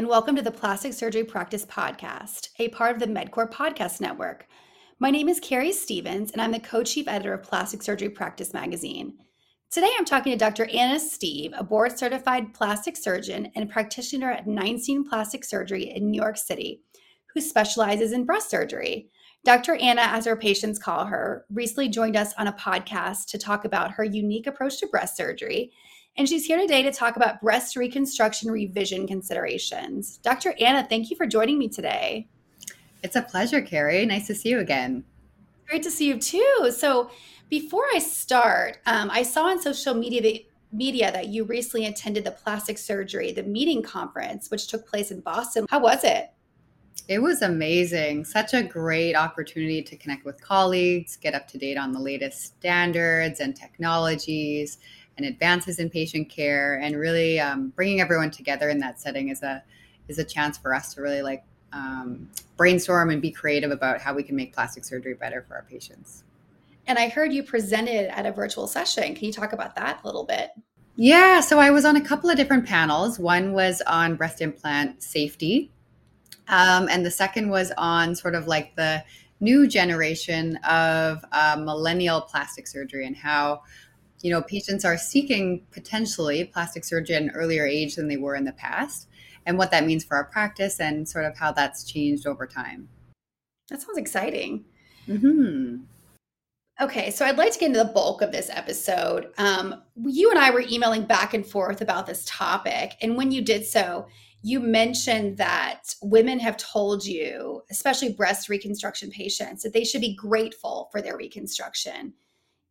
and welcome to the Plastic Surgery Practice Podcast, a part of the MedQor Podcast Network. My name is Keri Stephens, and I'm the co chief editor of Plastic Surgery Practice magazine. Today, I'm talking to Dr. Anna Steve, a board certified plastic surgeon and practitioner at Neinstein Plastic Surgery in New York City, who specializes in breast surgery. Dr. Anna, as her patients call her, recently joined us on a podcast to talk about her unique approach to breast surgery and she's here today to talk about breast reconstruction revision considerations. Dr. Anna, thank you for joining me today. It's a pleasure, Keri. Nice to see you again. Great to see you too. So, before I start, um, I saw on social media that media that you recently attended the plastic surgery, the meeting conference, which took place in Boston. How was it? It was amazing. Such a great opportunity to connect with colleagues, get up to date on the latest standards and technologies, and advances in patient care and really um, bringing everyone together in that setting is a is a chance for us to really like um, brainstorm and be creative about how we can make plastic surgery better for our patients. And i heard you presented at a virtual session. Can you talk about that a little bit? Yeah so i was on a couple of different panels. One was on breast implant safety um, and the second was on sort of like the new generation of uh, millennial plastic surgery and how you know, patients are seeking potentially plastic surgery at an earlier age than they were in the past, and what that means for our practice and sort of how that's changed over time. That sounds exciting. Mm-hmm. Okay, so I'd like to get into the bulk of this episode. Um, you and I were emailing back and forth about this topic, and when you did so, you mentioned that women have told you, especially breast reconstruction patients, that they should be grateful for their reconstruction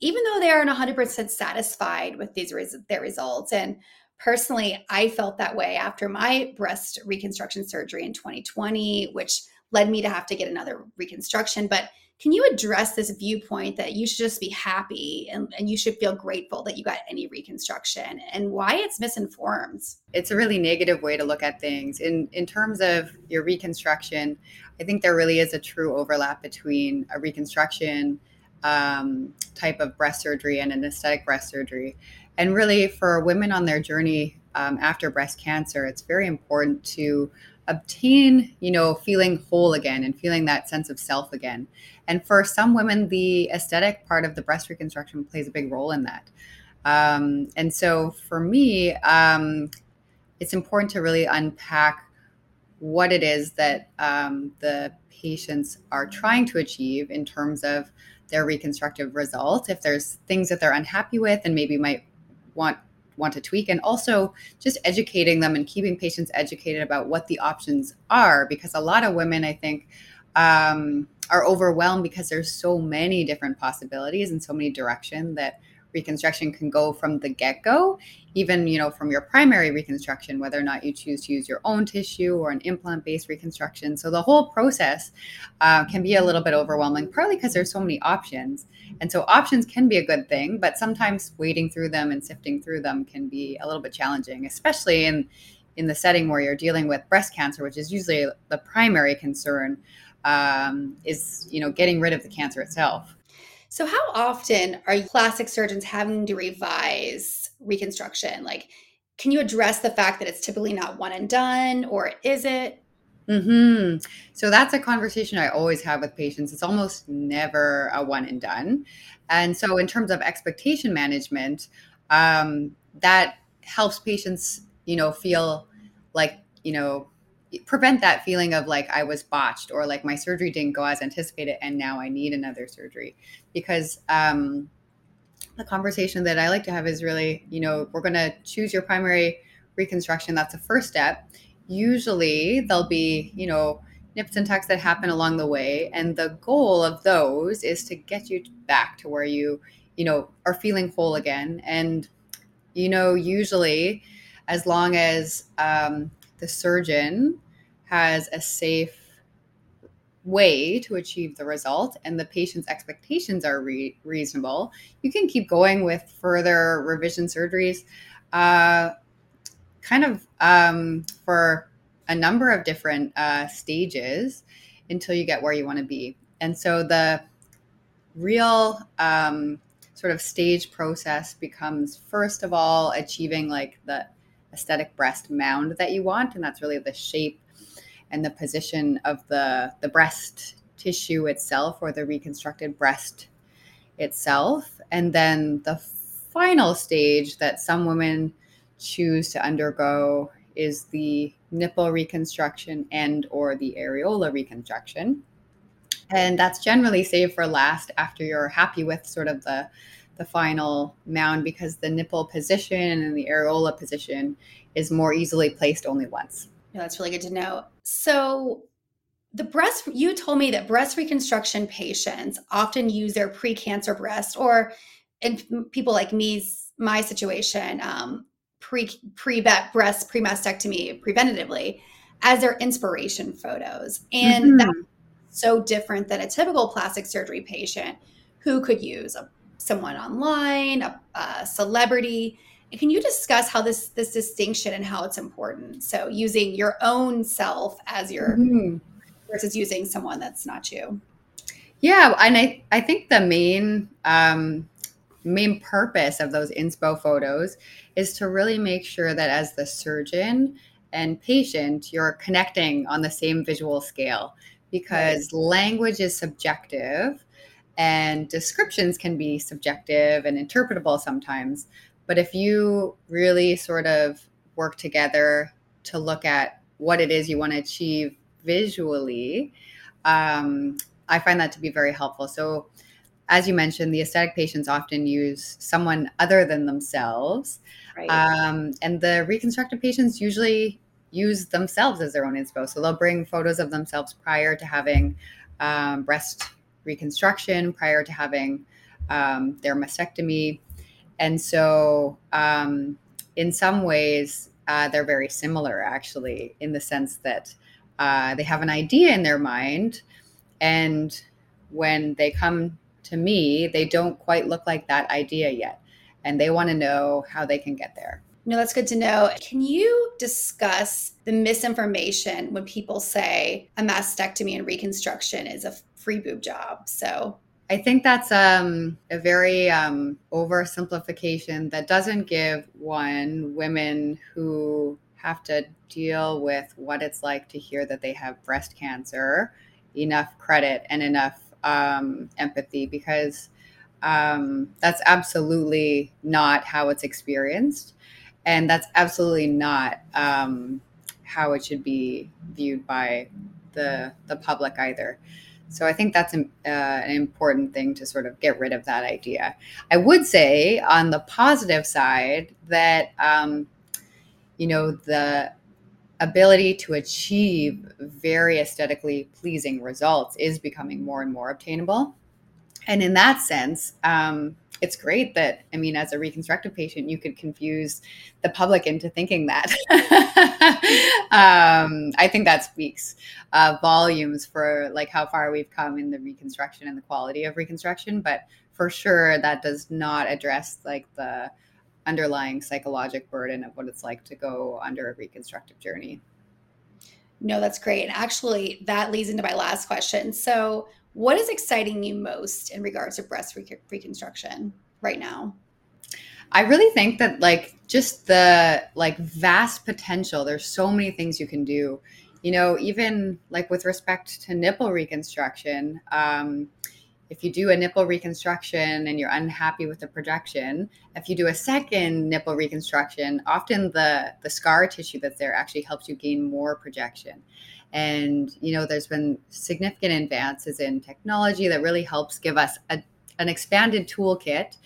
even though they aren't 100% satisfied with these res- their results and personally i felt that way after my breast reconstruction surgery in 2020 which led me to have to get another reconstruction. But can you address this viewpoint that you should just be happy and, and you should feel grateful that you got any reconstruction and why it's misinformed? It's a really negative way to look at things. In in terms of your reconstruction i think there really is a true overlap between a reconstruction um, type of breast surgery and an aesthetic breast surgery. And really, for women on their journey um, after breast cancer, it's very important to obtain, you know, feeling whole again and feeling that sense of self again. And for some women, the aesthetic part of the breast reconstruction plays a big role in that. Um, and so for me, um, it's important to really unpack what it is that um, the patients are trying to achieve in terms of their reconstructive result. If there's things that they're unhappy with and maybe might want want to tweak. And also just educating them and keeping patients educated about what the options are because a lot of women i think um, are overwhelmed because there's so many different possibilities and so many direction that reconstruction can go from the get-go even you know from your primary reconstruction whether or not you choose to use your own tissue or an implant-based reconstruction. So the whole process uh, can be a little bit overwhelming partly because there's so many options. And so options can be a good thing but sometimes wading through them and sifting through them can be a little bit challenging especially in in the setting where you're dealing with breast cancer which is usually the primary concern um, is you know getting rid of the cancer itself so, how often are plastic surgeons having to revise reconstruction? Like, can you address the fact that it's typically not one and done, or is it? Hmm. So that's a conversation I always have with patients. It's almost never a one and done, and so in terms of expectation management, um, that helps patients, you know, feel like you know prevent that feeling of like I was botched or like my surgery didn't go as anticipated and now I need another surgery. Because um, the conversation that I like to have is really, you know, we're going to choose your primary reconstruction. That's the first step. Usually there'll be, you know, nips and tucks that happen along the way. And the goal of those is to get you back to where you, you know, are feeling whole again. And, you know, usually as long as um, the surgeon has a safe way to achieve the result and the patient's expectations are re- reasonable, you can keep going with further revision surgeries uh, kind of um, for a number of different uh, stages until you get where you want to be. And so the real um, sort of stage process becomes first of all achieving like the aesthetic breast mound that you want. And that's really the shape and the position of the, the breast tissue itself or the reconstructed breast itself. And then the final stage that some women choose to undergo is the nipple reconstruction and or the areola reconstruction and that's generally saved for last after you're happy with sort of the the final mound because the nipple position and the areola position is more easily placed only once. That's really good to know. So the breast you told me that breast reconstruction patients often use their pre-cancer breast or in people like me's my situation um, pre pre breast pre mastectomy preventatively as their inspiration photos and mm-hmm. that's so different than a typical plastic surgery patient who could use a, someone online a, a celebrity can you discuss how this this distinction and how it's important so using your own self as your mm-hmm. versus using someone that's not you yeah and i i think the main um main purpose of those inspo photos is to really make sure that as the surgeon and patient, you're connecting on the same visual scale because right. language is subjective and descriptions can be subjective and interpretable sometimes. But if you really sort of work together to look at what it is you want to achieve visually, um, I find that to be very helpful. So as you mentioned, the aesthetic patients often use someone other than themselves. Right. Um, and the reconstructive patients usually use themselves as their own inspo. So they'll bring photos of themselves prior to having um, breast reconstruction, prior to having um, their mastectomy. And so, um, in some ways, uh, they're very similar, actually, in the sense that uh, they have an idea in their mind. And when they come to me, they don't quite look like that idea yet. And they want to know how they can get there. No, that's good to know. Can you discuss the misinformation when people say a mastectomy and reconstruction is a free boob job? So I think that's um, a very um, oversimplification that doesn't give one women who have to deal with what it's like to hear that they have breast cancer enough credit and enough um, empathy because um, that's absolutely not how it's experienced. And that's absolutely not um, how it should be viewed by the, the public either. So I think that's an, uh, an important thing to sort of get rid of that idea. I would say on the positive side that, um, you know, the ability to achieve very aesthetically pleasing results is becoming more and more obtainable. And in that sense, um, it's great that I mean, as a reconstructive patient, you could confuse the public into thinking that. um, I think that speaks uh, volumes for like how far we've come in the reconstruction and the quality of reconstruction. But for sure, that does not address like the underlying psychological burden of what it's like to go under a reconstructive journey. No, that's great. And actually, that leads into my last question. So, what is exciting you most in regards to breast re- reconstruction right now? I really think that like just the like vast potential. There's so many things you can do. You know, even like with respect to nipple reconstruction, um, if you do a nipple reconstruction and you're unhappy with the projection, if you do a second nipple reconstruction, often the the scar tissue that's there actually helps you gain more projection. And you know, there's been significant advances in technology that really helps give us a, an expanded toolkit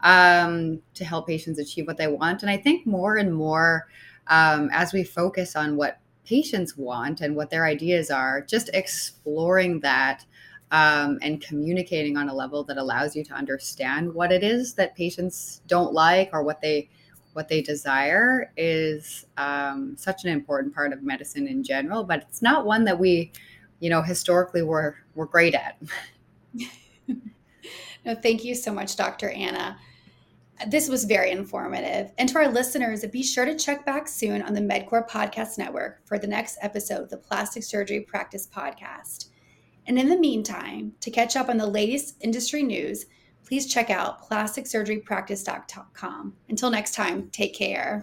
um, to help patients achieve what they want. And I think more and more um, as we focus on what patients want and what their ideas are, just exploring that um, and communicating on a level that allows you to understand what it is that patients don't like or what they what they desire is um, such an important part of medicine in general but it's not one that we you know historically were were great at no thank you so much dr anna this was very informative. And to our listeners, be sure to check back soon on the MedQor Podcast Network for the next episode of the Plastic Surgery Practice Podcast. And in the meantime, to catch up on the latest industry news, please check out plasticsurgerypractice.com. Until next time, take care.